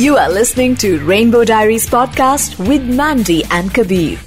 You are listening to Rainbow Diaries podcast with Mandy and Kabir.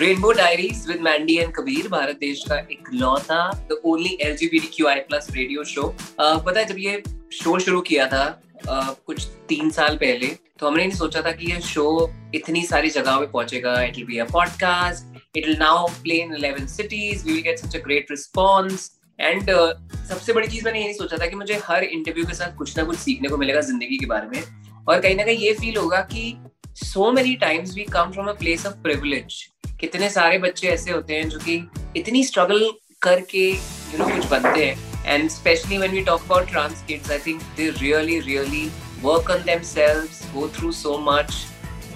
Rainbow diaries with Mandy and Kabir Bharat देश का इकलौता the only I plus radio show पता है जब ये show शुरू किया था uh, कुछ तीन साल पहले तो हमने नहीं सोचा था कि ये शो इतनी सारी जगहों पे पहुंचेगा। It will be a podcast it will now play in 11 cities we will get such a great response and uh, सबसे बड़ी चीज़ मैंने ये नहीं सोचा था कि मुझे हर इंटरव्यू के साथ कुछ ना कुछ सीखने को मिलेगा ज़िंदगी के बारे में। और कहीं ना कहीं ये फील होगा कि so many times we come from a place of privilege कितने सारे बच्चे ऐसे होते हैं जो कि इतनी स्ट्रगल करके यू नो कुछ बनते हैं. And specially when we talk about trans kids I think they really really work on themselves go through so much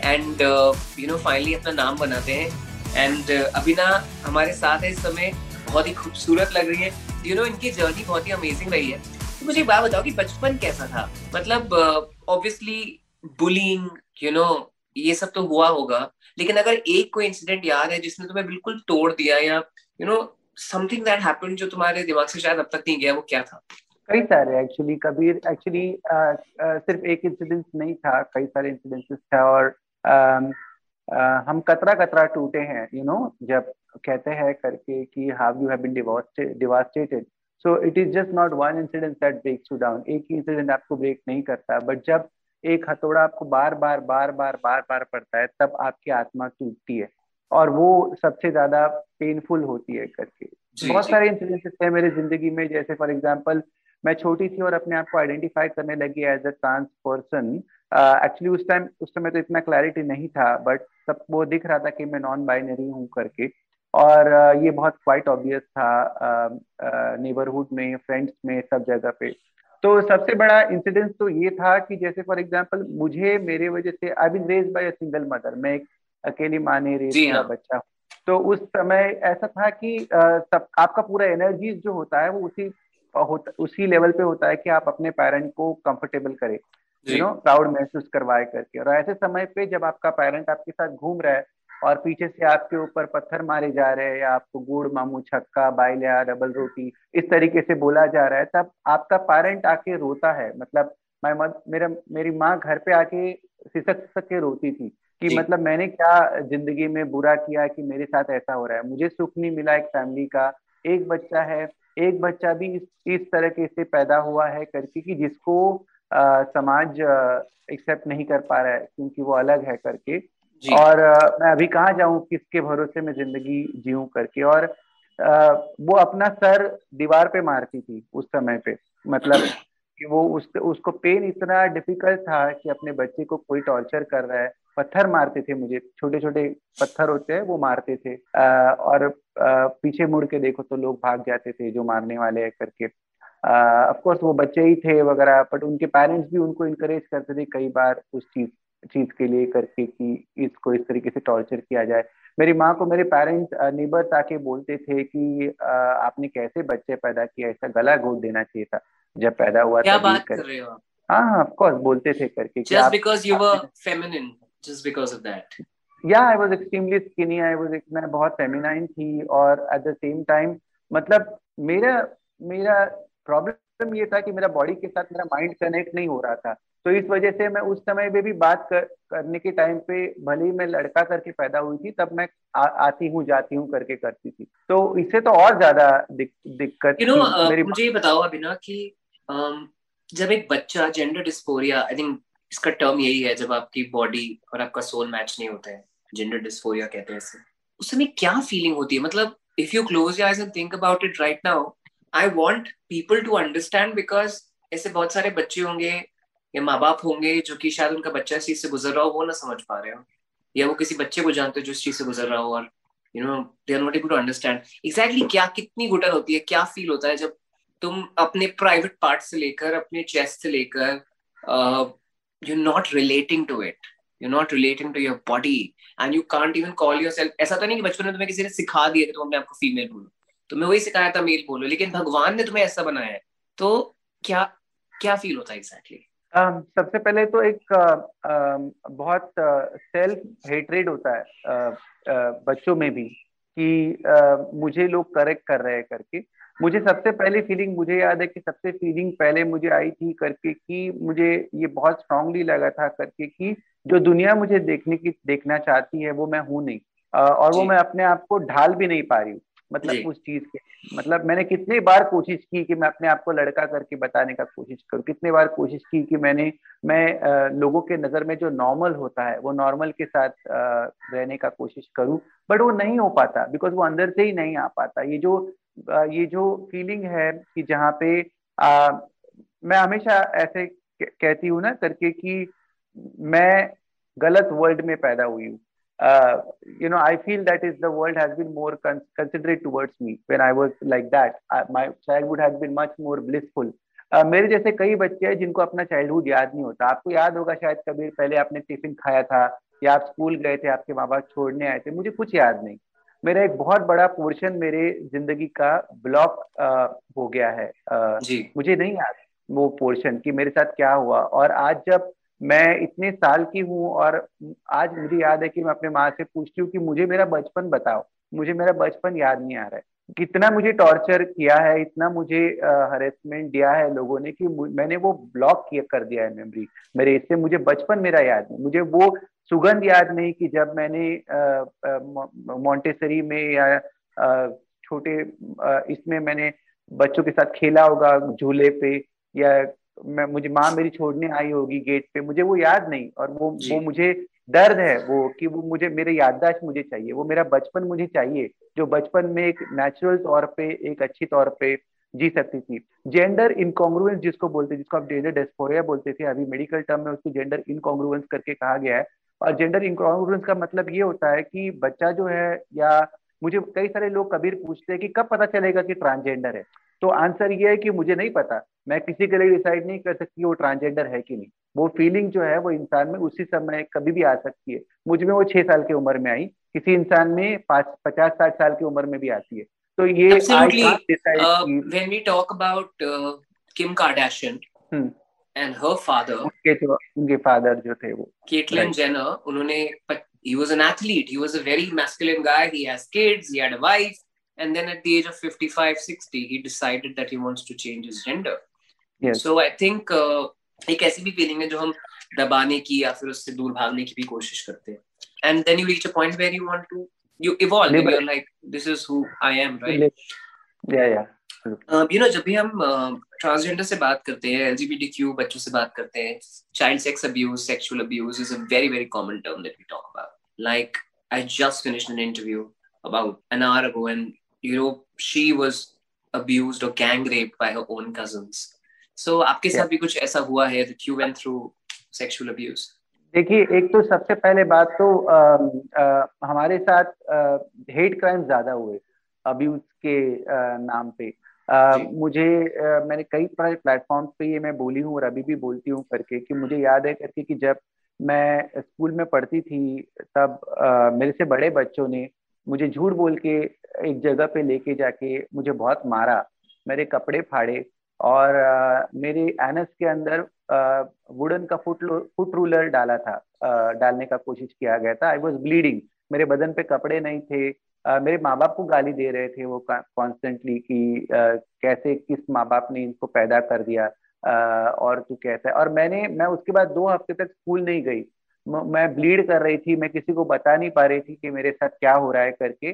and you know finally अपना नाम बनाते हैं. एंड uh, अभी ना हमारे साथ है इस समय बहुत ही खूबसूरत लग रही है. यू you नो know, इनकी जर्नी बहुत ही अमेजिंग रही है. तो मुझे एक बात बताओ कि बचपन कैसा था? मतलब ऑब्वियसली बुलिंग यू नो ये सब तो हुआ होगा। लेकिन अगर एक कोई इंसिडेंट याद है जिसने तुम्हें बिल्कुल तोड़ दिया या you know something that happened जो तुम्हारे दिमाग से शायद अब तक नहीं गया वो क्या था? कई सारे एक्चुअली कबीर एक्चुअली सिर्फ़ एक इंसिडेंट नहीं था कई सारे इंसिडेंसेस था और आ, आ, हम कतरा कतरा टूटे हैं यू you नो know, जब कहते हैं करके कि how you have been devastated so it is just not one incident that breaks you down एक ही इंसिडेंट आपको ब्रेक नहीं करता। बट जब एक हथौड़ा आपको बार बार बार बार बार बार पड़ता है तब आपकी आत्मा टूटती है। और वो सबसे ज़्यादा पेनफुल होती है करके। बहुत सारे इंसिडेंसेस थे मेरी ज़िंदगी में। जैसे फॉर एग्ज़ाम्पल मैं छोटी थी और अपने आप को आइडेंटिफाई करने लगी as a trans person actually उस टाइम उस समय तो इतना क्लैरिटी नहीं था बट सब वो दिख रहा था कि मैं नॉन बाइनरी हूँ करके। और ये बहुत क्वाइट ऑब्वियस था नेबरहुड में फ्रेंड्स में सब जगह पे। तो सबसे बड़ा इंसिडेंस तो ये था कि जैसे फॉर एग्जांपल मुझे मेरे वजह से I been raised by a single mother मैं एक अकेली माँ ने रेज किया। बच्चा तो उस समय ऐसा था कि सब आपका पूरा एनर्जी जो होता है वो उसी होता उसी लेवल पे होता है कि आप अपने पेरेंट को कंफर्टेबल करें यू नो प्राउड महसूस करवाए करके। और ऐसे समय पे जब आपका पेरेंट आपके साथ घूम रहा है और पीछे से आपके ऊपर पत्थर मारे जा रहे हैं या आपको गुड़ मामू छक्का बाइलिया डबल रोटी इस तरीके से बोला जा रहा है तब आपका पेरेंट आके रोता है। मतलब मैं मत, मेरा मेरी माँ घर पे आके सिसक सिसक के रोती थी कि मतलब मैंने क्या ज़िंदगी में बुरा किया कि मेरे साथ ऐसा हो रहा है। मुझे सुख नहीं मिला एक फैमिली का। एक बच्चा है एक बच्चा भी इस इस तरह के से पैदा हुआ है करके कि जिसको आ, समाज एक्सेप्ट नहीं कर पा रहा है क्योंकि वो अलग है करके। और uh, मैं अभी कहाँ जाऊँ किसके भरोसे में ज़िंदगी जीऊं करके? और uh, वो अपना सर दीवार पे मारती थी उस समय पे मतलब कि वो उस उसको पेन इतना डिफ़िकल्ट था कि अपने बच्चे को कोई टॉर्चर कर रहा है। पत्थर मारते थे मुझे छोटे छोटे पत्थर होते हैं वो मारते थे। आ, और आ, पीछे मुड़ के देखो तो लोग भाग जाते थे जो मारने वाले हैं करके। ऑफ़ कोर्स वो बच्चे ही थे वगैरह बट उनके पेरेंट्स भी उनको इनकरेज करते थे कई बार उस चीज़ चीज़ के लिए करके कि इसको इस तरीके से टॉर्चर किया जाए। मेरी माँ को मेरे पेरेंट्स नेबर्स आके बोलते थे कि आपने कैसे बच्चे पैदा किया ऐसा गला घोट देना चाहिए था। जब पैदा हुआ क्या बात कर रहे हो हाँ हाँ ऑफ़ कोर्स बोलते थे करके just because you were feminine just because of that. या I was extremely skinny I was मैं बहुत फेमिनाइन थी और एट द सेम टाइम मतलब मेरा मेरा प्रॉब्लम ये था कि मेरा बॉडी के साथ मेरा माइंड कनेक्ट नहीं हो रहा था। तो इस वजह से मैं उस समय में भी बात कर, करने के टाइम पे भले ही मैं लड़का करके पैदा हुई थी तब मैं आ, आती हूँ जाती हूँ करके करती थी। तो इससे तो और ज़्यादा दिक, दिक्कत you know, uh, मेरी मुझे ये बताओ अभिना कि um, जब एक बच्चा जेंडर डिस्फोरिया आई थिंक इसका टर्म यही है जब आपकी बॉडी और आपका सोल मैच नहीं होता है जेंडर डिस्फोरिया कहते हैं इसे उस समय क्या फीलिंग होती है? मतलब if you close your eyes and think about it right now I want people to understand because ऐसे बहुत सारे बच्चे होंगे या माँ बाप होंगे जो कि शायद उनका बच्चा इस चीज़ से गुजर रहा हो, वो ना समझ पा रहे हो। या वो किसी बच्चे को जानते हो जो इस चीज़ से गुजर रहा हो और you know they are not able to understand exactly क्या, कितनी घुटन होती है, क्या फील होता है जब तुम अपने प्राइवेट पार्ट से लेकर, अपने चेस्ट से लेकर you not relating to it you not relating to your body and you can't even call your self ऐसा तो नहीं कि बचपन में तुम्हें किसी ने सिखा दिया कि तुम अपने आपको फीमेल बोलो। तुम्हें वही सिखाया था मेल बोलो। लेकिन भगवान ने तुम्हें ऐसा बनाया है। तो क्या क्या फील होता है एग्जैक्टली सबसे पहले तो एक बहुत सेल्फ हेट्रेड होता है बच्चों में भी कि मुझे लोग करेक्ट कर रहे हैं करके। मुझे सबसे पहली फीलिंग मुझे याद है कि सबसे फीलिंग पहले मुझे आई थी करके कि मुझे ये बहुत स्ट्रांगली लगा था करके कि जो दुनिया मुझे देखने की देखना चाहती है वो मैं हूँ नहीं। और वो मैं अपने आप को ढाल भी नहीं पा रही हूँ। मतलब उस चीज़ के मतलब मैंने कितनी बार कोशिश की कि मैं अपने आप को लड़का करके बताने का कोशिश करूँ कितनी बार कोशिश की कि मैंने मैं आ, लोगों के नज़र में जो नॉर्मल होता है वो नॉर्मल के साथ आ, रहने का कोशिश करूँ बट वो नहीं हो पाता बिकॉज़ वो अंदर से ही नहीं आ पाता। ये जो आ, ये जो फीलिंग है कि जहाँ पे आ, मैं हमेशा ऐसे कहती हूँ ना करके कि मैं गलत वर्ल्ड में पैदा हुई हूँ। Uh, you know, I feel that is the world has been more con- considerate towards me when I was like that. Uh, my childhood has been much more blissful. Uh, मेरे जैसे कई बच्चे हैं जिनको अपना चाइल्डहुड याद नहीं होता। आपको याद होगा शायद कभी पहले आपने टिफ़िन खाया था या आप स्कूल गए थे आपके माँ बाप छोड़ने आए थे। मुझे कुछ याद नहीं। मेरा एक बहुत बड़ा पोर्शन मेरे ज़िंदगी का ब्लॉक हो गया है। जी। मुझे नहीं याद वो पोर्शन कि मेरे साथ क्या हुआ। और आज जब मैं इतने साल की हूँ और आज मुझे याद है कि मैं अपने माँ से पूछती हूँ कि मुझे मेरा बचपन बताओ। मुझे मेरा बचपन याद नहीं आ रहा है। कितना मुझे टॉर्चर किया है, इतना मुझे हरेसमेंट दिया है लोगों ने कि मैंने वो ब्लॉक किया, कर दिया है मेमोरी मेरे इससे मुझे बचपन मेरा याद नहीं, मुझे वो सुगंध याद नहीं कि जब मैंने मोन्टेसरी में या छोटे इसमें मैंने बच्चों के साथ खेला होगा झूले पे या मैं मुझे माँ मेरी छोड़ने आई होगी गेट पे मुझे वो याद नहीं और वो वो मुझे दर्द है वो कि वो मुझे मेरे याददाश्त मुझे चाहिए वो मेरा बचपन मुझे चाहिए जो बचपन में एक नेचुरल तौर पे एक अच्छी तौर पे जी सकती थी। जेंडर इनकॉन्ग्रुएंस जिसको बोलते जिसको आप जेंडर डेस्पोरिया बोलते थे अभी मेडिकल टर्म में उसको जेंडर इनकॉन्ग्रुएंस करके कहा गया है। और जेंडर इनकॉन्ग्रुएंस का मतलब ये होता है कि बच्चा जो है या मुझे कई सारे लोग कबीर पूछते हैं कि कब पता चलेगा कि ट्रांसजेंडर है? तो आंसर ये है कि मुझे नहीं पता। मैं किसी के लिए डिसाइड नहीं कर सकती वो ट्रांसजेंडर है कि नहीं। वो फीलिंग जो है वो इंसान में उसी समय कभी भी आ सकती है। मुझमें वो छह साल की उम्र में आई। किसी इंसान में पाँच पचास साठ साल की उम्र में भी आती है। तो ये when we talk about Kim Kardashian and her father उनके जो उनके फादर जो थे वो। केटलिन जेनर उन्होंने he was an athlete. He was a very masculine guy. He has kids. He had a wife. And then at the age of 55 60 he decided that he wants to change his gender. I think uh, एक ऐसी भी feeling है जो हम दबाने की या फिर उससे दूर भागने की भी कोशिश करते हैं। And then you reach a point where you want to you evolve you are like this is who I am right या या यू नो जब भी हम ट्रांसजेंडर uh, से बात करते हैं एलजीबीटीक्यू बच्चों से बात करते हैं child sex abuse sexual abuse is a very very common term that we talk about like I just finished an interview about an hour ago and you know she was abused or gang raped by her own cousins. So आपके साथ भी कुछ ऐसा हुआ है that you went through sexual abuse? देखिए एक तो सबसे पहले बात तो आ, आ, हमारे साथ हेट क्राइम ज़्यादा हुए अब्यूज के आ, नाम पे। आ, मुझे आ, मैंने कई प्लेटफॉर्म्स पे ये मैं बोली हूँ और अभी भी बोलती हूँ करके कि मुझे याद है करके कि जब मैं स्कूल में पढ़ती थी तब आ, मेरे से बड़े बच्चों ने मुझे झूठ बोल के एक जगह पे लेके जाके मुझे बहुत मारा। मेरे कपड़े फाड़े और आ, मेरे एनस के अंदर वुडन का फुट फुट रूलर डाला था। आ, डालने का कोशिश किया गया था। आई वॉज़ ब्लीडिंग मेरे बदन पे कपड़े नहीं थे। आ, मेरे माँ बाप को गाली दे रहे थे वो कॉन्स्टेंटली कि आ, कैसे किस माँ बाप ने इनको पैदा कर दिया। आ, और तू कैसा है? और मैंने मैं उसके बाद दो हफ़्ते तक स्कूल नहीं गई। मैं ब्लीड कर रही थी। मैं किसी को बता नहीं पा रही थी कि मेरे साथ क्या हो रहा है करके।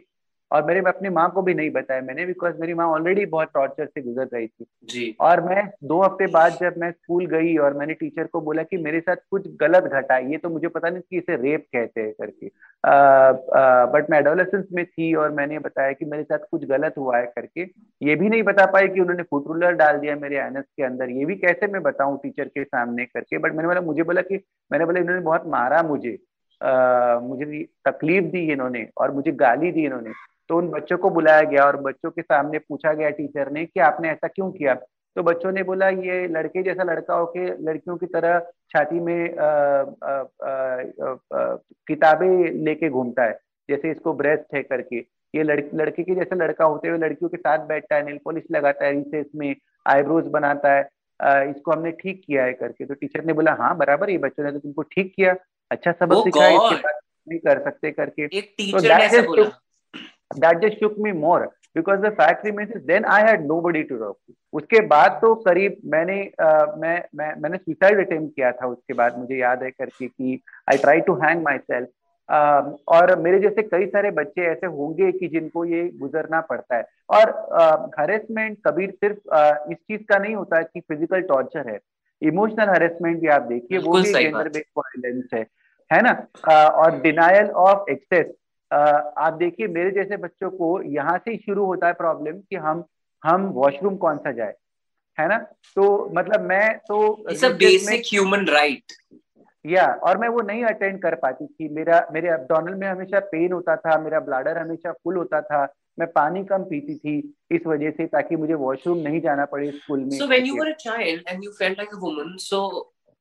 और मेरे अपनी माँ को भी नहीं बताया मैंने बिकॉज़ मेरी माँ ऑलरेडी बहुत टॉर्चर से गुजर रही थी। जी। और मैं दो हफ़्ते बाद जब मैं स्कूल गई और मैंने टीचर को बोला कि मेरे साथ कुछ गलत घटा ये तो मुझे पता नहीं कि इसे रेप कहते हैं करके। बट मैं एडोलेसेंस में थी और मैंने बताया कि मेरे साथ कुछ गलत हुआ है करके। ये भी नहीं बता पाई कि उन्होंने फुट रूलर डाल दिया मेरे एनएस के अंदर ये भी कैसे मैं बताऊँ टीचर के सामने करके। बट मैंने बोला मुझे बोला कि मैंने बोला इन्होंने बहुत मारा मुझे। Uh, मुझे तकलीफ़ दी इन्होंने और मुझे गाली दी इन्होंने। तो उन बच्चों को बुलाया गया और बच्चों के सामने पूछा गया टीचर ने कि आपने ऐसा क्यों किया? तो बच्चों ने बोला ये लड़के जैसा लड़का हो के लड़कियों की तरह छाती में किताबें लेके घूमता है जैसे इसको ब्रेस्ट है करके। ये लड़की लड़के के जैसे लड़का होते हुए लड़कियों के साथ बैठता है नील पॉलिश लगाता है रिसेस में आईब्रोज बनाता है आ, इसको हमने ठीक किया है करके। तो टीचर ने बोला हाँ बराबर ये बच्चों ने तो तुमको ठीक किया अच्छा सबक सिखाया इसके बाद नहीं कर सकते करके। एक टीचर तो बोला। That just shook me more because the fact remains then I had nobody to talk to उसके बाद तो करीब मैंने uh, मैं मैं मैंने सुसाइड अटेम्प्ट किया था उसके बाद मुझे याद है करके कि I try to hang my self और मेरे जैसे कई सारे बच्चे ऐसे होंगे कि जिनको ये गुजरना पड़ता है। और हरेसमेंट कबीर सिर्फ़ uh, इस चीज़ का नहीं होता है कि फ़िज़िकल टॉर्चर है। इमोशनल हरेसमेंट भी आप देखिए वो भी जेंडर बेस्ड वायलेंस है। है ना? और डिनायल ऑफ़ एक्सेस आप देखिए मेरे जैसे बच्चों को यहाँ से ही शुरू होता है प्रॉब्लम कि हम हम वॉशरूम कौन सा जाए है ना? तो मतलब मैं तो बेसिक ह्यूमन राइट या और मैं वो नहीं अटेंड कर पाती थी मेरा मेरे एब्डोनल में हमेशा पेन होता था मेरा ब्लाडर हमेशा फुल होता था मैं पानी कम पीती थी इस वजह से ताकि मुझे वॉशरूम नहीं जाना पड़े स्कूल में so when you were a child and you felt like a woman so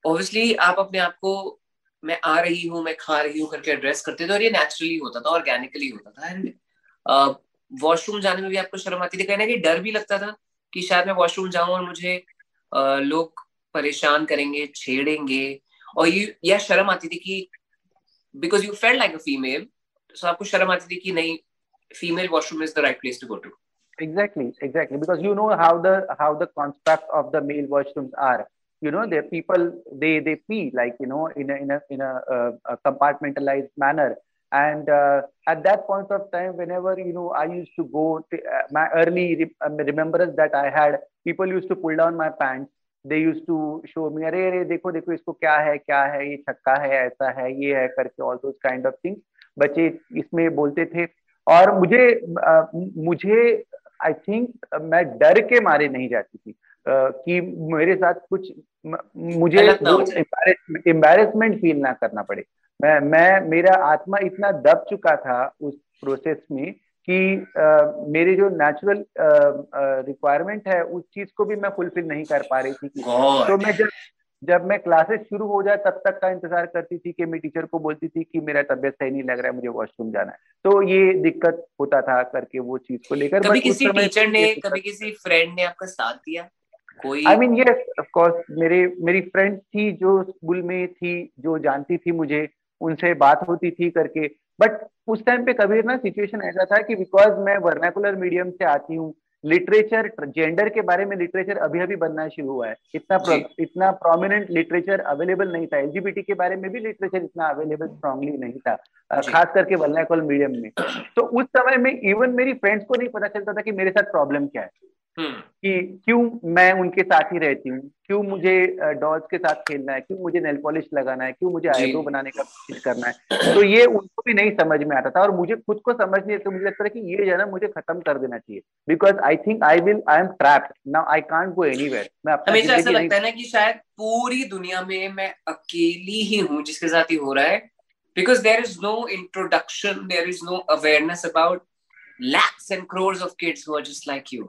obviously आप अपने आप को मैं आ रही हूँ, मैं खा रही हूँ करके एड्रेस करते थे और ये नेचुरली होता था ऑर्गेनिकली होता था एंड वॉशरूम जाने में भी आपको शर्म आती थी, कहीं ना कहीं डर भी लगता था कि शायद मैं वॉशरूम जाऊँ और मुझे लोग परेशान करेंगे, छेड़ेंगे। और ये या शर्म आती थी कि because you feel like a female so आपको शर्म आती थी कि नहीं female washroom is the right place to go to exactly exactly, because you know how the how the construct of the male washrooms are you know the people they they pee like you know in a in a in a, uh, a compartmentalized manner and uh, at that point of time whenever you know i used to go to, uh, my early re- um, remembrance that i had people used to pull down my pants they used to show me अरे अरे देखो देखो इसको क्या है क्या है ये छक्का है ऐसा है ये है करके all those kind of things बच्चे इसमें बोलते थे और मुझे मुझे आई थिंक मैं डर के मारे नहीं जाती थी कि मेरे साथ कुछ मुझे एम्बेरसमेंट फील ना करना पड़े। मैं मैं मेरा आत्मा इतना दब चुका था उस प्रोसेस में कि uh, मेरे जो नेचुरल रिक्वायरमेंट है उस चीज़ को भी मैं फुलफिल नहीं कर पा रही थी तो मैं जब जब मैं क्लासेस शुरू हो जाए तब तक का इंतज़ार करती थी कि मैं टीचर को बोलती थी कि मेरा तबियत सही नहीं लग रहा है मुझे वॉशरूम जाना है। तो ये दिक्कत होता था करके वो चीज़ को लेकर कभी किसी टीचर ने कभी किसी फ्रेंड ने आपका साथ दिया? कोई I mean yes of course मेरे मेरी फ्रेंड थी जो स्कूल में थी जो जानती थी मुझे उनसे बात होती थी करके। बट उस टाइम पे कभी ना सिचुएशन ऐसा था कि बिकॉज़ मैं वर्नाकुलर मीडियम से आती हूँ लिटरेचर जेंडर के बारे में लिटरेचर अभी अभी बनना शुरू हुआ है। इतना प्रो, इतना प्रोमिनेंट लिटरेचर अवेलेबल नहीं था। एलजीबीटी के बारे में भी लिटरेचर इतना अवेलेबल स्ट्रांगली नहीं था खास करके वर्नाकुलर मीडियम में। तो उस समय में इवन मेरी फ्रेंड्स को नहीं पता चलता था कि मेरे साथ प्रॉब्लम क्या है। कि क्यों मैं उनके साथ ही रहती हूँ? क्यों मुझे डॉल्स के साथ खेलना है? क्यों मुझे नेल पॉलिश लगाना है? क्यों मुझे आईब्रो बनाने का कोशिश करना है? तो ये उनको भी नहीं समझ में आता था और मुझे खुद को समझ नहीं तो मुझे लगता था कि ये जो है ना मुझे खत्म कर देना चाहिए। Because I think I will I am trapped now I can't go anywhere मैं हमेशा ऐसा लगता है ना कि शायद पूरी दुनिया में मैं अकेली ही हूँ जिसके साथ ही हो रहा है। Because there is no introduction there is no awareness about lakhs and crores of kids who are just like you.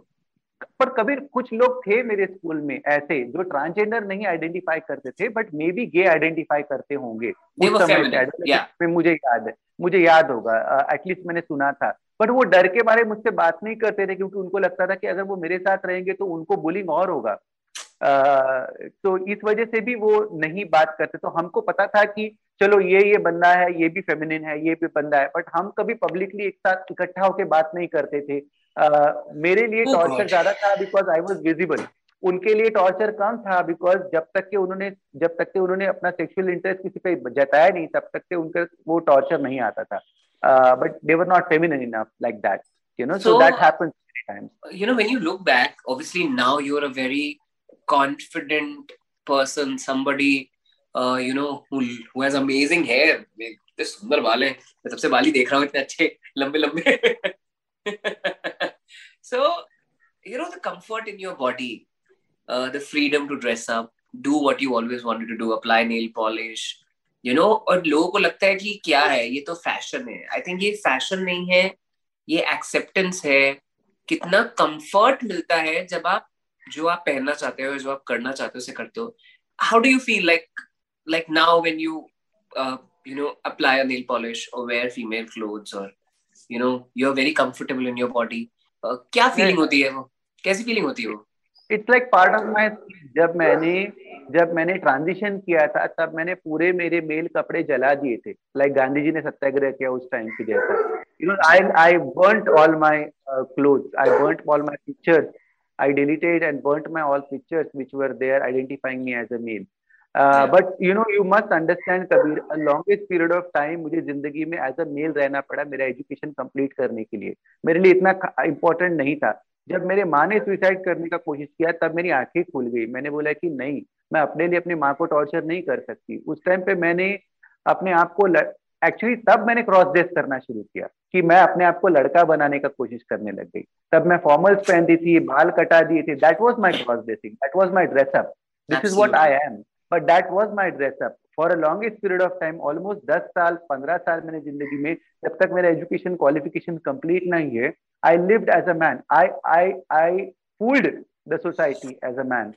पर कबीर कुछ लोग थे मेरे स्कूल में ऐसे जो ट्रांसजेंडर नहीं आइडेंटिफाई करते थे but maybe gay identify करते होंगे। उस समय में मुझे याद है मुझे याद होगा एटलीस्ट मैंने सुना था। बट वो डर के बारे मुझसे बात नहीं करते थे क्योंकि उनको लगता था कि अगर वो मेरे साथ रहेंगे तो उनको बुलिंग और होगा। तो इस वजह से भी वो नहीं बात करते। तो हमको पता था कि चलो ये ये बंदा है ये भी फेमिनिन है ये भी बंदा है बट हम कभी पब्लिकली एक साथ इकट्ठा होकर बात नहीं करते थे। मेरे लिए टॉर्चर oh ज़्यादा था बिकॉज़ आई वॉज़ विजिबल उनके लिए टॉर्चर कम था बिकॉज़ जब तक के उन्होंने जब तक के उन्होंने अपना सेक्सुअल इंटरेस्ट किसी पे जताया नहीं तब तक के उनके वो टॉर्चर नहीं आता था। But they were not feminine enough like that you know so, so that happens times. you know when you look back obviously now you're a very confident person somebody uh, you know who who has amazing hair. इतने सुंदर बाल हैं मैं सबसे बाल ही देख रहा हूँ इतने अच्छे लंबे लंबे so, you know, the comfort in your body, uh, the freedom to dress up, do what you always wanted to do, apply nail polish, you know, और लोगों को लगता है कि क्या है ये तो फ़ैशन है आई थिंक ये फ़ैशन नहीं है ये एक्सेप्टेंस है कितना कंफर्ट मिलता है जब आप जो आप पहनना चाहते हो जो आप करना चाहते हो उसे करते हो how do you feel like now when you uh, you know apply a nail polish or wear female clothes or you know you're very comfortable in your body uh, क्या फीलिंग होती है वो? कैसी फीलिंग होती है वो? It's like part of my जब मैंने जब मैंने ट्रांजिशन किया था तब मैंने पूरे मेरे मेल कपड़े जला दिए थे। लाइक like गांधी जी ने सत्याग्रह किया उस टाइम की जैसा। You know I I burnt all my cloth I burnt all my pictures I deleted and burnt my all pictures which were there identifying me as a male but you know you must understand Kabir longest period of time मुझे ज़िंदगी में as a mail रहना पड़ा मेरा education complete करने के लिए। मेरे लिए इतना इंपॉर्टेंट नहीं था। जब मेरे माँ ने सुसाइड करने का कोशिश किया तब मेरी आँखें खुल गई। मैंने बोला कि नहीं मैं अपने लिए अपनी माँ को टॉर्चर नहीं कर सकती। उस टाइम पे मैंने अपने आप को एक्चुअली तब मैंने क्रॉस ड्रेस करना शुरू किया कि मैं अपने आप को लड़का बनाने का कोशिश करने लग गई। तब मैं फॉर्मल्स पहनती थी बाल कटा दिए थे। That was my cross dressing that was my dress up this is what I am but that was my dress up for a longest period of time almost दस साल पंद्रह साल मैंने ज़िंदगी में जब तक मेरा एजुकेशन क्वालिफिकेशन कंप्लीट नहीं है I lived as a man I I I fooled the society as a man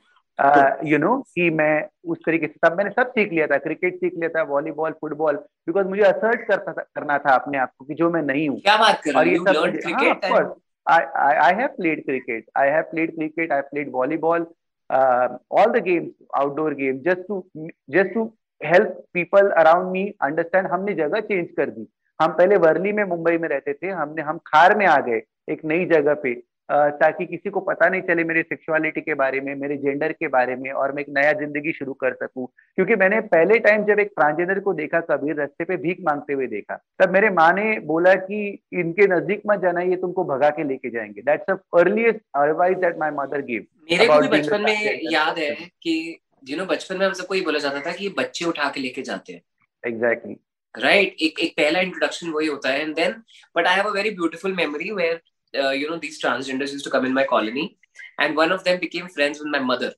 you know कि मैं उस तरीके से तब मैंने सब सीख लिया था क्रिकेट सीख लिया था वॉलीबॉल फुटबॉल बिकॉज़ मुझे असर्ट करता था करना था अपने आप को कि जो मैं नहीं हूँ क्या बात कर और ये सब I, I, I have played cricket. I have played cricket. I have played volleyball. Uh, all the games, outdoor games, just to just to help people around me understand. हमने जगह चेंज कर दी हम पहले वर्ली में मुंबई में रहते थे हमने हम खार में आ गए एक नई जगह पे ताकि किसी को पता नहीं चले मेरे सेक्सुअलिटी के बारे में मेरे जेंडर के बारे में और मैं एक नया ज़िंदगी शुरू कर सकूँ। क्योंकि मैंने पहले टाइम जब एक ट्रांसजेंडर को देखा कबीर रास्ते पे भीख मांगते हुए देखा तब मेरे माँ ने बोला कि इनके नज़दीक मत जाना ये तुमको भगा के लेके जाएँगे। That's earliest advice that my mother give मेरे को भी बचपन में याद है कि यू नो बचपन में हम सबको ये बोला जाता था कि बच्चे उठा के लेके जाते हैं। एग्जैक्टली राइट एक एक पहला इंट्रोडक्शन वही होता है। And then but I have a very beautiful memory where uh, you know, these transgenders used to come in my colony, and one of them became friends with my mother.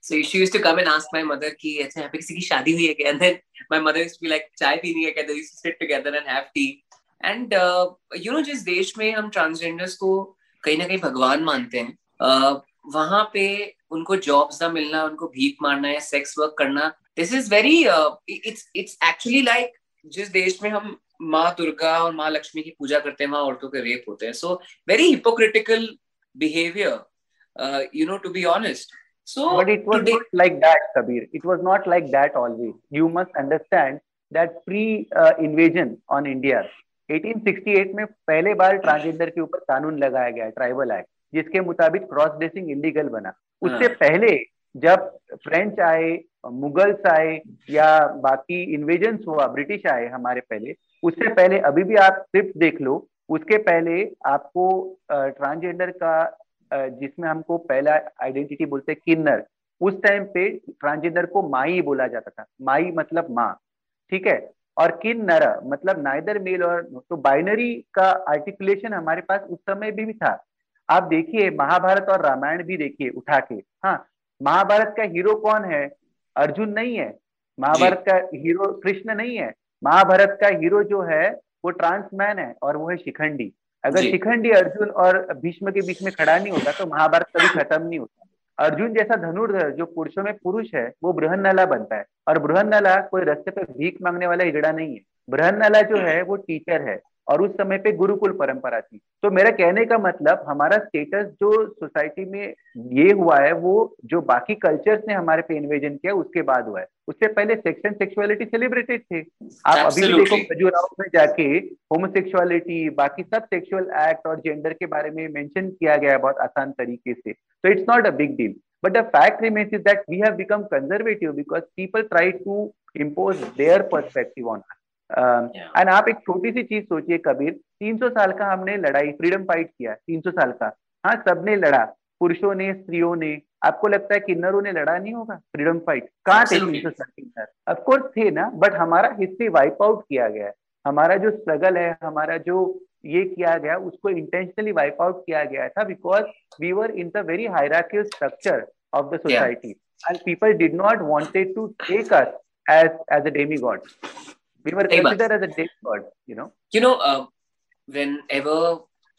So she used to come and ask my mother कि अच्छा यहाँ पे किसी की शादी हुई है क्या? And then my mother used to be like चाय पीनी है क्या? They used to sit together and have tea. And uh, you know जिस देश में हम transgenders को कहीं ना कहीं भगवान मानते हैं uh, वहाँ पे उनको जॉब्स ना मिलना उनको भीख मारना या सेक्स वर्क करना this is very it's it's actually like जिस देश में हम माँ दुर्गा और माँ लक्ष्मी की पूजा करते हैं वहाँ औरतों के रेप होते हैं so very hypocritical behaviour you know to be honest So, but it was today, not like that, Kabir. It was not like that always. You must understand that pre-invasion uh, on India, 1868 में पहले बार transgender के ऊपर कानून लगाया गया tribal act जिसके मुताबिक cross dressing illegal बना उससे हाँ। पहले जब फ्रेंच आए मुगल्स आए या बाकी इन्वेजन हुआ ब्रिटिश आए हमारे पहले उससे पहले अभी भी आप सिर्फ़ देख लो उसके पहले आपको ट्रांसजेंडर का जिसमें हमको पहला आइडेंटिटी बोलते हैं किन्नर उस टाइम पे ट्रांसजेंडर को माई बोला जाता था। माई मतलब माँ ठीक है? और किन नर मतलब नाइदर मेल और तो बाइनरी का आर्टिकुलेशन हमारे पास उस समय भी, भी था। आप देखिए महाभारत और रामायण भी देखिए उठा के हाँ महाभारत का हीरो कौन है? अर्जुन नहीं है। महाभारत का हीरो कृष्ण नहीं है। महाभारत का हीरो जो है वो ट्रांसमैन है और वो है शिखंडी। अगर शिखंडी अर्जुन और भीष्म के बीच में खड़ा नहीं होता तो महाभारत कभी खत्म नहीं होता। अर्जुन जैसा धनुर्धर जो पुरुषों में पुरुष है वो बृहन्नला बनता है। और बृहन्नला कोई रस्ते पे भीख मांगने वाला हिजड़ा नहीं है। बृहन्नला जो है वो टीचर है। और उस समय पे गुरुकुल परंपरा थी। तो मेरा कहने का मतलब हमारा स्टेटस जो सोसाइटी में ये हुआ है वो जो बाकी कल्चर्स ने हमारे पे इन्वेजन किया उसके बाद हुआ है। उससे पहले सेक्स एंड सेक्सुअलिटी सेलिब्रेटेड थे। आप अभी भी देखो खजुराहो में जाके होमोसेक्सुअलिटी बाकी सब सेक्सुअल एक्ट और जेंडर के बारे में मेंशन किया गया है बहुत आसान तरीके से। तो it's not a big deal But the fact remains is that we have become conservative because people try to impose their perspective on us. And आप एक छोटी सी चीज़ सोचिए कबीर 300 साल का हमने लड़ाई फ्रीडम फाइट किया 300 साल का। हाँ सबने लड़ा पुरुषों ने स्त्रियों ने। आपको लगता है किन्नरों ने लड़ा नहीं होगा? फ्रीडम फाइट कहाँ थे तीन सौ साल किन्नर? अफकोर्स थे ना बट हमारा हिस्ट्री वाइप आउट किया गया है। हमारा जो स्ट्रगल है हमारा जो ये किया गया उसको इंटेंशनली वाइप आउट किया गया था because we were in the very hierarchical structure of the society and people did not wanted to take us as as a demigod we were considered as a demigod you know you know uh, whenever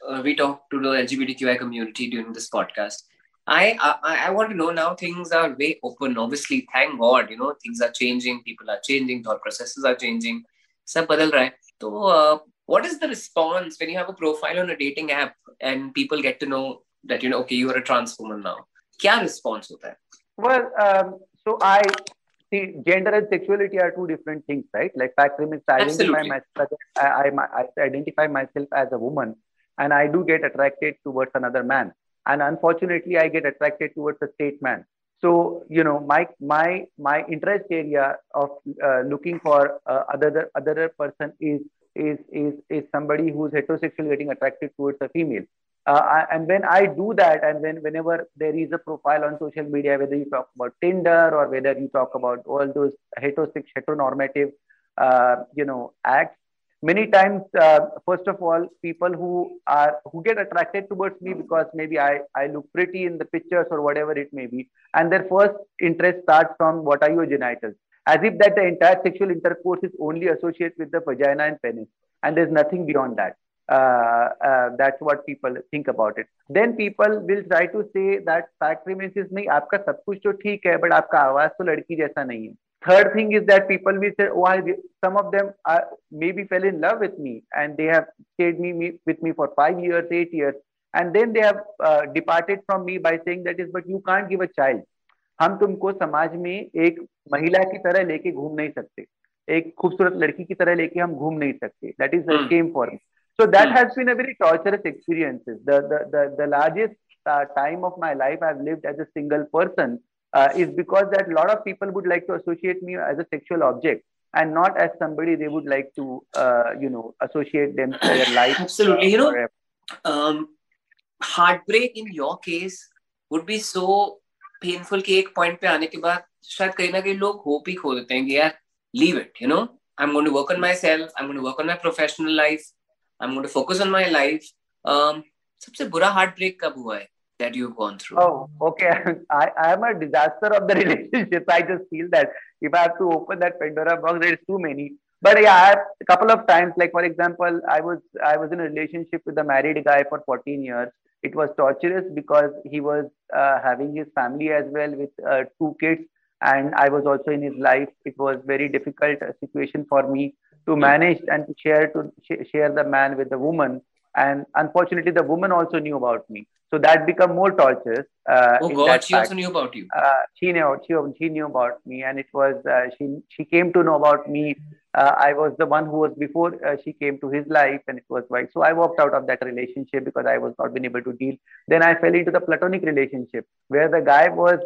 uh, we talk to the lgbtqi community during this podcast I, I I want to know now things are way open. Obviously, thank God, you know, things are changing, people are changing, thought processes are changing. सब बदल रहा है. So, uh, what is the response when you have a profile on a dating app and people get to know that you know, okay, you are a trans woman now? क्या response होता है well um, so i see gender and sexuality are two different things right? Like fact remains i identify myself I, I, I identify myself as a woman and i do get attracted towards another man. And unfortunately i get attracted towards a straight man. So you know my my my interest area of uh, looking for uh, other other person is is is is somebody who's heterosexual getting attracted towards a female uh, and when I do that, and when whenever there is a profile on social media, whether you talk about Tinder or whether you talk about all those heterosexual, heteronormative, uh, you know, acts, many times, uh, first of all, people who are who get attracted towards me because maybe I I look pretty in the pictures or whatever it may be, and their first interest starts from what are your genitals, as if that the entire sexual intercourse is only associated with the vagina and penis, and there's nothing beyond that uh, uh, that's what people think about it then people will try to say that fact remains is नहीं आपका सब कुछ तो ठीक है but आपका आवाज़ तो लड़की जैसा नहीं है third thing is that people will say why oh some of them are, maybe fell in love with me and they have stayed me, me with me for five years eight years and then they have uh, departed from me by saying that is but you can't give a child हम तुमको समाज में एक महिला की तरह लेके घूम नहीं सकते एक खूबसूरत लड़की की तरह लेके हम घूम नहीं सकते that is the same for me So that hmm. has been a very torturous experience. The, the, the, the largest uh, time of my life I've lived as a single person uh, is because that a lot of people would like to associate me as a sexual object and not as somebody they would like to, uh, you know, associate them to their life. Absolutely. You know, um, heartbreak in your case would be so painful कि एक point पे आने के बाद शायद कहीं ना कहीं लोग होप ही खो देते हैं कि यार leave it you know I am going to work on myself I am going to work on my professional life I'm going to focus on my life. Um, सबसे बुरा हार्ट ब्रेक कब हुआ है that you've gone through? Oh, okay. I, I am a disaster of the relationship. I just feel that if I have to open that Pandora box, there's too many. But yeah, I have a couple of times. Like for example, I was I was in a relationship with a married guy for 14 years. It was torturous because he was uh, having his family as well with uh, two kids, and I was also in his life. It was very difficult situation for me to manage and to share to sh- share the man with the woman. And unfortunately the woman also knew about me. So that became more torturous uh, oh god she fact. also knew about you. Uh, she knew she, she knew about me. And it was uh, she she came to know about me. Uh, i was the one who was before uh, she came to his life and it was like so i walked out of that relationship because i was not been able to deal. Then i fell into the platonic relationship where the guy was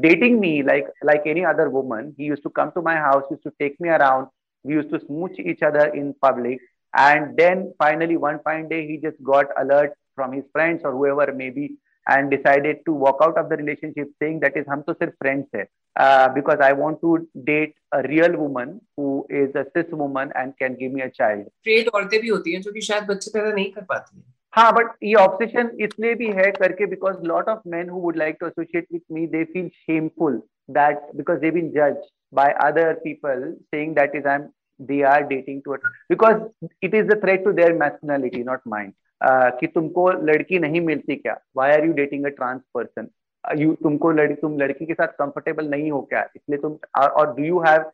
dating me like like any other woman. He used to come to my house used to take me around we used to smooch each other in public. And then finally, one fine day, he just got alert from his friends or whoever maybe and decided to walk out of the relationship saying that is hum to sirf friends hai uh, because I want to date a real woman who is a cis woman and can give me a child. Straight औरतें भी होती हैं जो कि शायद बच्चे पैदा नहीं कर पाती हैं हाँ बट ये ऑब्सेशन इसलिए भी है करके because lot of man who would like to associate with me they feel shameful that because they been जज by other people saying that is I'm they are dating to it because it is a threat to their masculinity, not mine. Uh, कि तुमको लड़की नहीं मिलती क्या why are you dating a trans person you तुमको लड़की तुम लड़की के साथ कंफर्टेबल नहीं हो क्या इसलिए तुम और do you have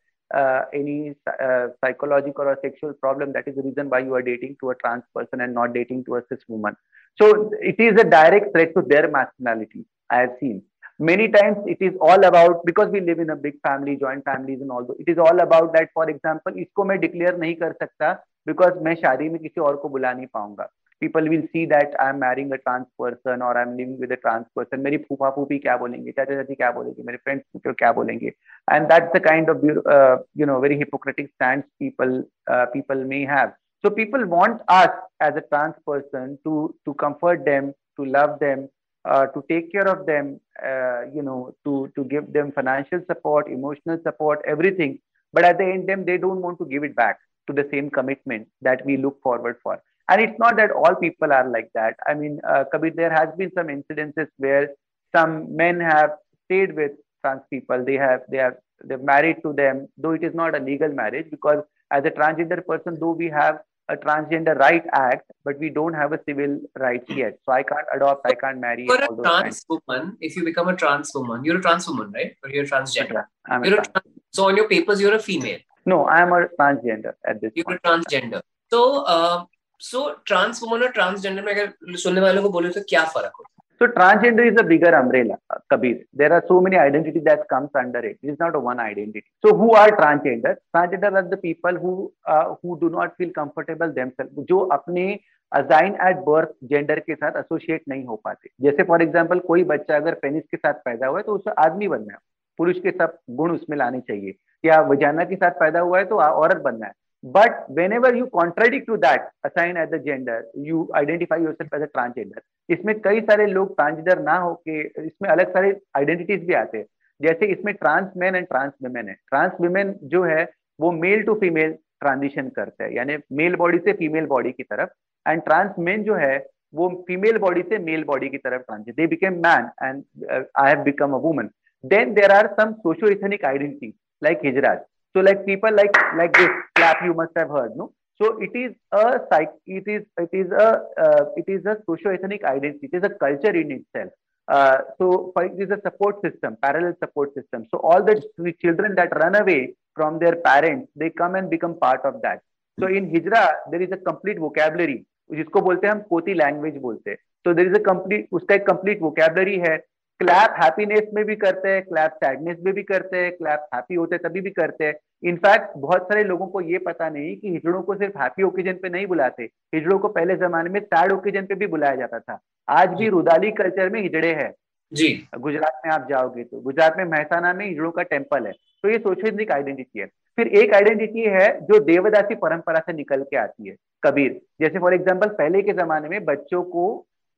any uh, psychological or sexual problem that is the reason why you are dating to a trans person and not dating to a cis woman so it is a direct threat to their masculinity i have seen many times it is all about because we live in a big family joint families and all it is all about that for example isko main declare nahi kar sakta because main shadi mein kisi aur ko bula nahi paunga. People will see that i am marrying a trans person or i am living with a trans person. Meri phupa phupi kya bolenge? Chacha chachi kya bolenge? Mere friends kya bolenge? And that's the kind of uh, you know very hypocritical stance people uh, people may have. So people want us as a trans person to to comfort them to love them uh, to take care of them, uh, you know, to, to give them financial support, emotional support, everything. But at the end, them they don't want to give it back to the same commitment that we look forward for. And it's not that all people are like that. I mean, uh, Kabir, there has been some incidences where some men have stayed with trans people. They have they have they're married to them, though it is not a legal marriage because as a transgender person, though we have a transgender right act, but we don't have a civil rights yet. So I can't adopt, I can't marry. For a trans woman, if you become a trans woman, you're a trans woman, right? Or you're transgender. I'm you're a trans- so on your papers, you're a female. No, I'm a transgender at this. You're point. a transgender. So, uh, so trans woman or transgender में अगर सुनने वालों को बोले तो क्या फर्क होता So transgender is a bigger umbrella, uh, Kabir. There are so many identities that comes under it. It is not a one identity. So who are transgender? Transgender are the people who uh, who do not feel comfortable themselves. जो अपने assign at birth gender के साथ associate नहीं हो पाते जैसे for example कोई बच्चा अगर पेनिस के साथ पैदा हुआ है तो उसे आदमी बनना है पुरुष के सब गुण उसमें लाने चाहिए या वजाना के साथ पैदा हुआ है तो औरत बनना है But whenever you contradict to that, assign as a gender, you identify yourself as a transgender. इसमें कई सारे लोग ट्रांसजेंडर ना हो के इसमें अलग सारे आइडेंटिटीज भी आते हैं। जैसे इसमें trans man and trans women है। ट्रांस वुमेन जो है वो मेल टू फीमेल ट्रांजिशन करते हैं। यानी मेल बॉडी से फीमेल बॉडी की तरफ़। एंड ट्रांस मैन जो है वो फीमेल बॉडी से मेल बॉडी की तरफ़ transition they became man and I have become a woman then there are some socio ethnic identity like hijras So like people like like this clap you must have heard, no? So it is a psych, it is it is a uh, it is a socio-ethnic identity. It is a culture in itself. Uh, so it is a support system, parallel support system. So all the children that run away from their parents, they come and become part of that. So in Hijra, there is a complete vocabulary, जिसको बोलते हैं हम कोती language बोलते हैं तो there is a complete उसका एक कंप्लीट वोकेबलरी है क्लैप हैप्पीनेस में भी करते हैं क्लैप सैडनेस में भी करते हैं क्लैप हैप्पी होते तभी भी करते हैं। इनफैक्ट बहुत सारे लोगों को ये पता नहीं कि हिजड़ों को सिर्फ़ हैप्पी ओकेजन पे नहीं बुलाते हिजड़ों को पहले जमाने में सैड ओकेजन पे भी बुलाया जाता था। आज भी रुदाली कल्चर में हिजड़े हैं। जी। गुजरात में आप जाओगे तो गुजरात में महसाना में हिजड़ों का टेंपल है। तो ये सोशलिक आइडेंटिटी है। फिर एक आइडेंटिटी है जो देवदासी परंपरा से निकल के आती है कबीर। जैसे फॉर एग्ज़ाम्पल पहले के जमाने में बच्चों को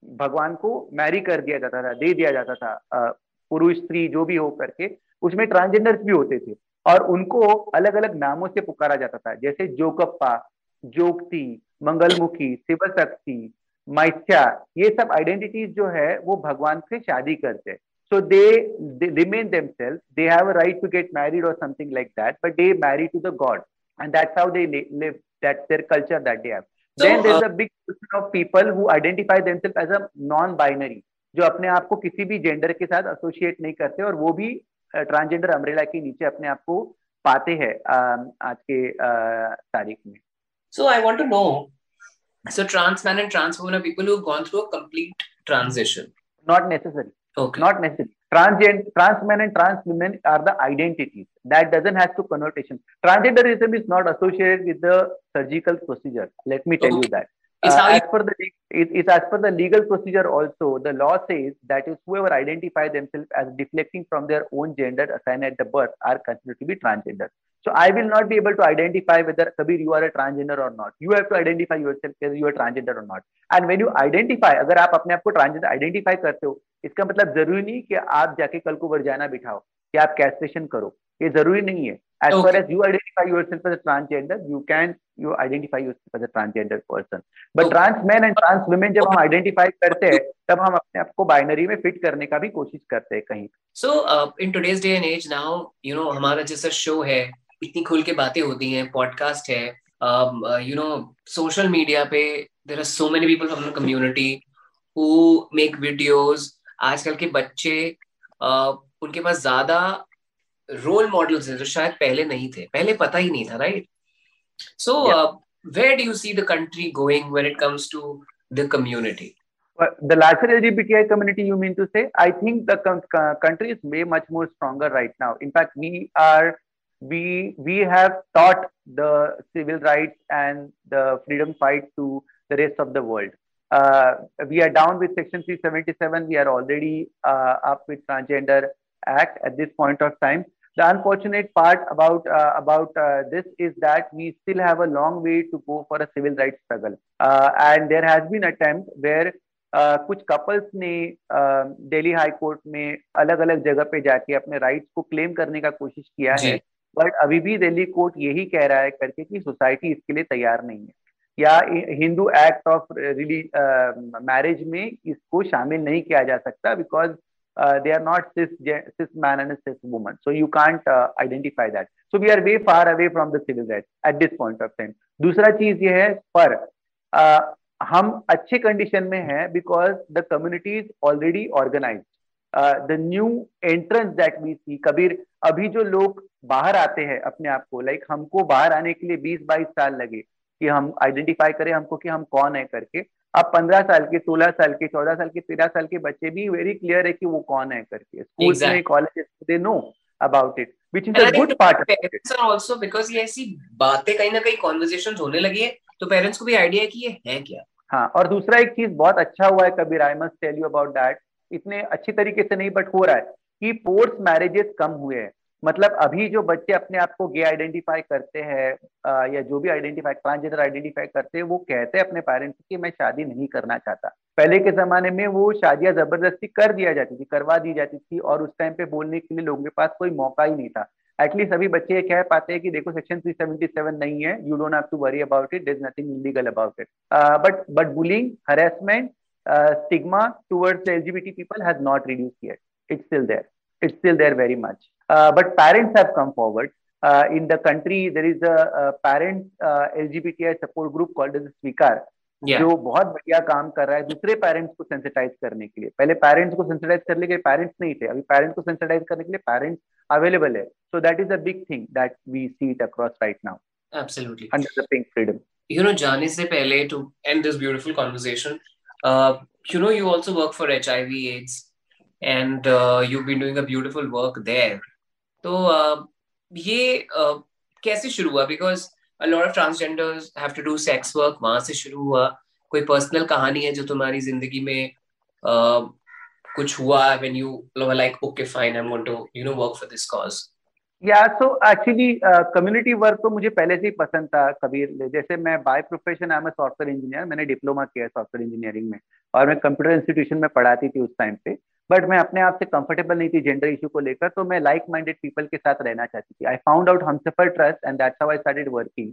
भगवान को मैरी कर दिया जाता था, दे दिया जाता था पुरुष, स्त्री, जो भी हो करके, उसमें ट्रांसजेंडर भी होते थे। और उनको अलग अलग नामों से पुकारा जाता था, जैसे जोकप्पा जोक्ति मंगलमुखी शिव शक्ति माइथ्या ये सब आइडेंटिटीज जो है, वो भगवान से शादी करते so they remain them self they have right to get married और something like that but they marry to the god and that's how they live that their culture that they have so, then there's uh, a big portion of people who identify themselves as a non binary जो अपने आप को किसी भी gender के साथ associate नहीं करते और वो भी ट्रांसजेंडर अम्ब्रेला के नीचे अपने आप को पाते हैं आज के तारीख में so I want to know so trans men and trans women are people who've gone through a complete transition not necessary okay. Not necessary. Transgender trans men and trans women are the identities. That doesn't have to connotation. Transgenderism is not associated with the surgical procedure. Let me tell okay. you that uh, as per the it as per the legal procedure also the law says that is whoever identify themselves as deflecting from their own gender assigned at the birth are considered to be transgender so i will not be able to identify whether kabir you are a transgender or not you have to identify yourself whether you are transgender or not and when you identify agar aap apne aap ko transgender identify karte ho iska matlab zaruri nahi ki aap जाके कल को वर्जाना बिठाओ कि आप castration करो ये ज़रूरी नहीं है as okay. far as you identify yourself as a transgender you can you identify yourself as a transgender person but okay. trans men and trans women जब हम identify करते हैं तब हम अपने आप को बाइनरी में फिट करने का भी कोशिश करते हैं कहीं so uh, in today's day and age now you know हमारा जैसा शो है इतनी खुल के बातें होती हैं पॉडकास्ट है यू नो सोशल मीडिया पे there are so many people from community who make videos आजकल के बच्चे uh, उनके पास ज़्यादा रोल मॉडल्स हैं जो शायद पहले नहीं थे। पहले पता ही नहीं था right so where do you see the country going when it comes to the community the larger LGBTI community, you mean to say? I think the country is way much more stronger right now. In fact, we are we we have taught the civil rights and the freedom fight to the rest of the world. Uh, we are down with Section 377. We are already uh, up with transgender act at this point of time. The unfortunate part about uh, about uh, this is that we still have a long way to go for a civil rights struggle, uh, and there has been attempt where uh, कुछ couples ने Delhi high court में अलग अलग जगह पे जाके अपने rights को क्लेम करने का कोशिश किया है बट अभी भी दिल्ली कोर्ट यही कह रहा है करके कि सोसाइटी इसके लिए तैयार नहीं है या हिंदू एक्ट ऑफ़ मैरिज में इसको शामिल नहीं किया जा सकता because cis, cis man and a cis woman. So you can't uh, identify that. So we are way far away from the civil rights at this point of time. दूसरा चीज़ ये है पर uh, हम अच्छे कंडीशन में हैं because the community is already organise the new entrance that we see Kabir अभी जो लोग बाहर आते हैं अपने आप को लाइक हमको बाहर आने के लिए बीस बाईस साल लगे कि हम आइडेंटिफाई करें हमको कि हम कौन है करके। अब पंद्रह साल के सोलह साल के चौदह साल के तेरह साल के बच्चे भी वेरी क्लियर है कि वो कौन है करके। School exactly. में college they know about it which is a good part also because ये ऐसी बातें कहीं ना कहीं कन्वर्सेशंस होने लगी है तो पेरेंट्स को भी आइडिया है कि ये है क्या? हाँ और दूसरा एक चीज़ बहुत अच्छा हुआ है Kabir I must tell you about that इतने अच्छी तरीके से नहीं बट हो रहा है। कि फोर्स मैरिजेस कम हुए हैं। मतलब अभी जो बच्चे अपने आप को गे आइडेंटिफाई करते हैं या जो भी आइडेंटिफाई ट्रांसजेंडर आइडेंटिफाई करते हैं, वो कहते हैं अपने पेरेंट्स कि, मैं शादी नहीं करना चाहता। पहले के जमाने में वो शादियाँ ज़बरदस्ती कर दिया जाती थी, करवा दी जाती थी, और उस टाइम पे बोलने के लिए लोगों के पास कोई मौका ही नहीं था। एटलीस्ट सभी बच्चे ये कह पाते हैं कि देखो सेक्शन 377 नहीं है you don't have to worry about it is nothing illegal about it but but bullying harassment towards the LGBT people has not reduced yet. It's still there. It's still there very much. Uh, but parents have come forward. Uh, in the country, there is a, a parent uh, LGBTI support group called as Svikar, yeah. जो बहुत बढ़िया काम कर रहा है दूसरे parents को sensitize करने के लिए पहले पेरेंट्स को सेंसिटाइज करने के लिए पेरेंट्स नहीं थे अभी पेरेंट्स को सेंसिटाइज करने के लिए पेरेंट्स अवेलेबल है so that is a big thing that we see it across right now absolutely under the pink freedom you know जाने से पहले to end this beautiful conversation you know you also work for hiv aids and you been doing a beautiful work there. तो uh, ये uh, कैसे शुरू हुआ? Because a lot of transgenders have to do sex work. वहाँ से शुरू हुआ। कोई पर्सनल कहानी है जो तुम्हारी ज़िंदगी में uh, कुछ हुआ when you were like okay fine I'm going to you know work for this cause या सो एक्चुअली कम्युनिटी वर्क तो मुझे पहले से ही पसंद था कबीर। जैसे मैं by profession I am software engineer मैंने डिप्लोमा किया सॉफ्टवेयर इंजीनियरिंग में। और मैं कंप्यूटर इंस्टीट्यूशन में पढ़ाती थी उस टाइम पे। बट मैं अपने आप से कंफर्टेबल नहीं थी जेंडर इशू को लेकर तो मैं लाइक माइंडेड पीपल के साथ रहना चाहती थी। I found out Humsafar trust and that's how I started working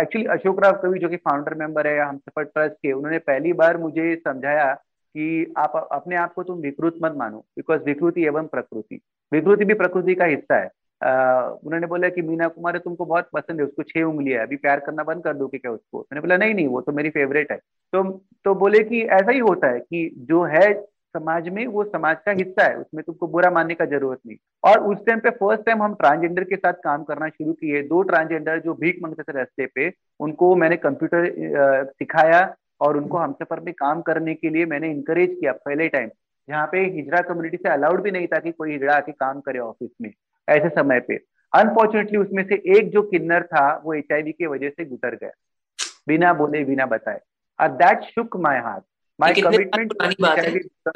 actually Ashok Row Kavi जो कि फाउंडर मेंबर है हमसफर ट्रस्ट के उन्होंने पहली बार मुझे समझाया कि आप अपने आप को तुम विकृत मत मानो बिकॉज़ विकृति एवं प्रकृति। विकृति भी प्रकृति का हिस्सा है। Uh, उन्होंने बोला कि मीना कुमार तुमको बहुत पसंद है उसको छह उंगली है अभी प्यार करना बंद कर दो क्या उसको। मैंने बोला नहीं नहीं वो तो मेरी फेवरेट है। तो तो बोले कि ऐसा ही होता है कि जो है समाज में वो समाज का हिस्सा है, उसमें तुमको बुरा मानने का ज़रूरत नहीं। और उस टाइम पे फ़र्स्ट टाइम हम ट्रांसजेंडर के साथ काम करना शुरू किए, दो ट्रांसजेंडर जो भीख मंगते थे रास्ते पे, उनको मैंने कंप्यूटर सिखाया और उनको हम सफ़र में काम करने के लिए मैंने इंकरेज किया पहले टाइम जहाँ पे हिजरा कम्युनिटी से अलाउड भी नहीं था कि कोई हिजड़ा आके काम करे ऑफ़िस में, ऐसे समय पे। अनफॉर्चुनेटली उसमें से एक जो किन्नर था, वो एच की वजह से गुजर गया। बिना बोले, बिना बताए। और that shook my heart my commitment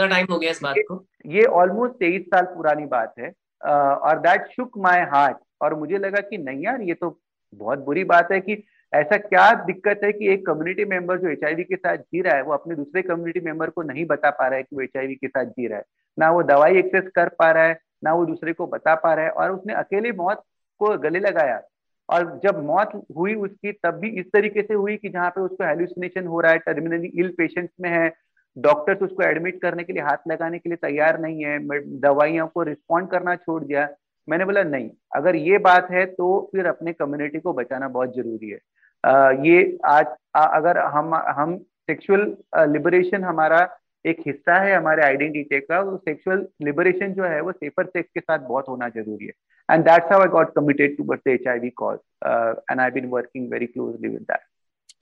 time हो? गया इस बात को? ये ऑलमोस्ट तेईस साल पुरानी बात है और दैट शुक माई हार्ट और मुझे लगा कि नहीं यार ये तो बहुत बुरी बात है कि ऐसा क्या दिक्कत है कि एक कम्युनिटी मेंबर जो एचआईवी के साथ जी रहा है वो अपने दूसरे कम्युनिटी मेंबर को नहीं बता पा रहा है कि वो एचआईवी के साथ जी रहा है। ना वो दवाई एक्सेस कर पा रहा है ना वो दूसरे को बता पा रहा है। और उसने अकेले मौत को गले लगाया। और जब मौत हुई उसकी तब भी इस तरीके से हुई कि जहाँ पे उसको हेल्यूसिनेशन हो रहा है टर्मिनली इल पेशेंट्स में है डॉक्टर्स उसको एडमिट करने के लिए हाथ लगाने के लिए तैयार नहीं है दवाइयों को रिस्पॉन्ड करना छोड़ दिया। मैंने बोला नहीं अगर ये बात है तो फिर अपने कम्युनिटी को बचाना बहुत ज़रूरी है। आ, ये आज आ, अगर हम हम सेक्सुअल लिबरेशन हमारा एक हिस्सा है हमारे आइडेंटिटी का, वो सेक्सुअल लिबरेशन जो है, वो सेफर सेक्स के साथ बहुत होना ज़रूरी है। And that's how I got committed towards the HIV cause and I been working very closely with that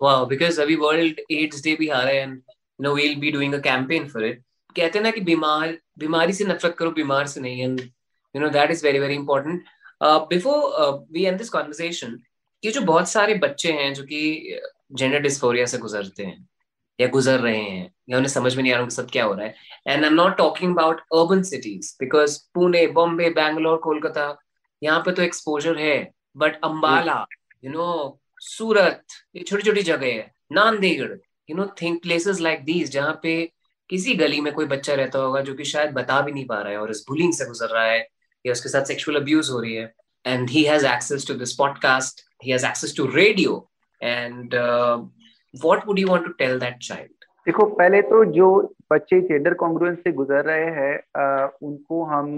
wow because अभी वर्ल्ड एड्स डे भी आ रहा है and no we will be doing a campaign for it कहते हैं ना कि बीमार, बीमारी से नफरत करो, बीमार से नहीं and you know that is very very important before we end this conversation ये जो बहुत सारे बच्चे हैं जो कि जेंडर डिस्फोरिया से गुजरते हैं या गुजर रहे हैं, या उन्हें समझ में नहीं आ रहा उनके साथ क्या हो रहा है। And I am not talking about urban cities because Pune Bombay Bangalore Kolkata यहाँ पे तो एक्सपोजर है but Ambala you know Surat ये छोटी छोटी जगह है Nanded you know think places like these जहाँ पे किसी गली में कोई बच्चा रहता होगा जो कि शायद बता भी नहीं पा रहा है और इस बुलिंग से गुजर रहा है, या उसके साथ सेक्सुअल अब्यूज हो रही है। And he has access to this podcast he has access to radio and what would you want to tell that child? देखो पहले तो जो बच्चे जेंडर कॉन्ग्रुएंस से गुजर रहे हैं उनको हम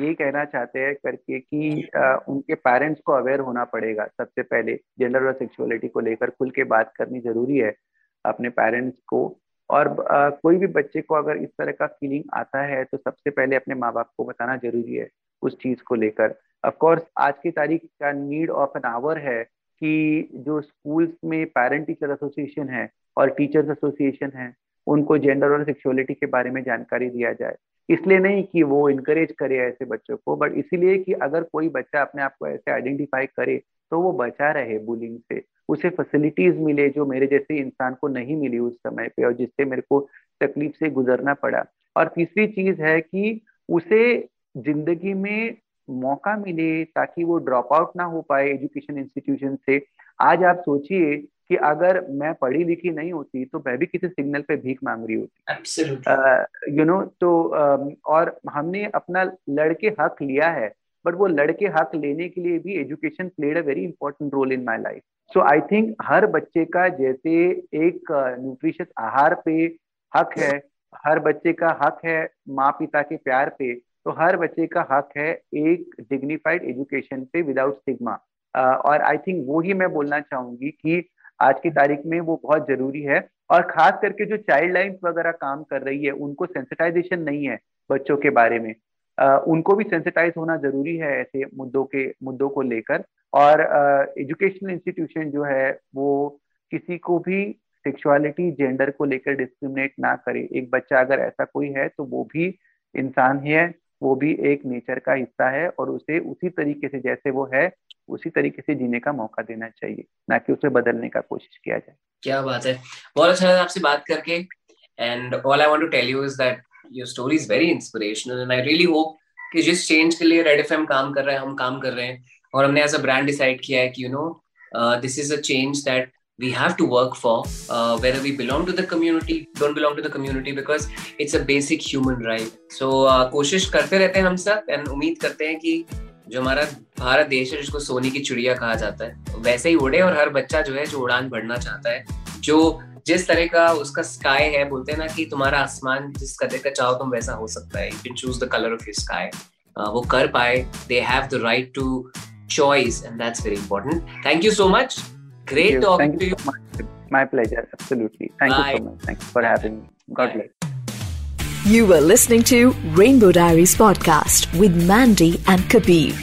ये कहना चाहते हैं करके कि आ, उनके पेरेंट्स को अवेयर होना पड़ेगा सबसे पहले। जेंडर और सेक्सुअलिटी को लेकर खुल के बात करनी ज़रूरी है अपने पेरेंट्स को। और आ, कोई भी बच्चे को अगर इस तरह का फीलिंग आता है तो सबसे पहले अपने माँ बाप को बताना ज़रूरी है उस चीज़ को लेकर। ऑफकोर्स आज की तारीख का नीड ऑफ़ एन आवर है कि जो स्कूल्स में पेरेंट टीचर एसोसिएशन है और टीचर्स एसोसिएशन है, उनको जेंडर और सेक्सुअलिटी के बारे में जानकारी दिया जाए। इसलिए नहीं कि वो इनकरेज करे ऐसे बच्चों को बट इसीलिए कि अगर कोई बच्चा अपने आप को ऐसे आइडेंटिफाई करे तो वो बचा रहे बुलिंग से। उसे फैसिलिटीज़ मिले जो मेरे जैसे इंसान को नहीं मिली उस समय पे और जिससे मेरे को तकलीफ़ से गुजरना पड़ा। और तीसरी चीज़ है कि उसे ज़िंदगी में मौका मिले ताकि वो ड्रॉप आउट ना हो पाए एजुकेशन इंस्टीट्यूशन से। आज आप सोचिए कि अगर मैं पढ़ी लिखी नहीं होती तो मैं भी किसी सिग्नल पे भीख मांग रही होती। यू नो you know, तो uh, और हमने अपना लड़के हक लिया है बट वो लड़के हक लेने के लिए भी education played a very important role in my life so I think हर बच्चे का जैसे एक न्यूट्रिशियस आहार पे हक है हर बच्चे का हक है माँ पिता के प्यार पे तो हर बच्चे का हक है एक डिग्निफाइड एजुकेशन पे विदाउट स्टिग्मा और आई थिंक वो ही मैं बोलना चाहूँगी कि आज की तारीख में वो बहुत ज़रूरी है और खास करके जो चाइल्ड लाइन वगैरह काम कर रही है उनको सेंसिटाइजेशन नहीं है बच्चों के बारे में। uh, उनको भी सेंसिटाइज होना ज़रूरी है ऐसे मुद्दों के मुद्दों को लेकर। और एजुकेशनल uh, इंस्टीट्यूशन जो है वो किसी को भी सेक्सुअलिटी जेंडर को लेकर डिस्क्रिमिनेट ना करे। एक बच्चा अगर ऐसा कोई है तो वो भी इंसान ही है। वो भी एक नेचर का हिस्सा है और उसे उसी तरीके से जैसे वो है, उसी तरीके से जीने का मौका देना चाहिए, ना कि उसे बदलने का कोशिश किया जाए। क्या बात है। बहुत अच्छा लगा आपसे बात करके। And all I want to tell you is that your story is very inspirational and I really hope कि जिस चेंज के लिए रेड एफएम काम कर रहे हैं, हम काम कर रहे हैं और हमने एज अ ब्रांड डिसाइड किया है कि you know this is a change that we have to work for uh, whether we belong to the community don't belong to the community because it's a basic human right. So uh, कोशिश करते रहते हैं हम सब and उम्मीद करते हैं कि जो हमारा भारत देश है जिसको सोने की चिड़िया कहा जाता है वैसे ही उड़े और हर बच्चा जो है जो उड़ान बढ़ना चाहता है जो जिस तरह का उसका स्काई है बोलते हैं ना कि तुम्हारा आसमान जिस कदर का चाहो तुम वैसा हो सकता है। You can choose the colour of your sky वो कर पाए they have the right to choice and that's very important thank you so much Great Thank talking Thank to you. So My pleasure. Absolutely. Thank Bye. you so much. Thanks for having me. God bless. You were listening to Rainbow Diaries podcast with Mandy and Kabir.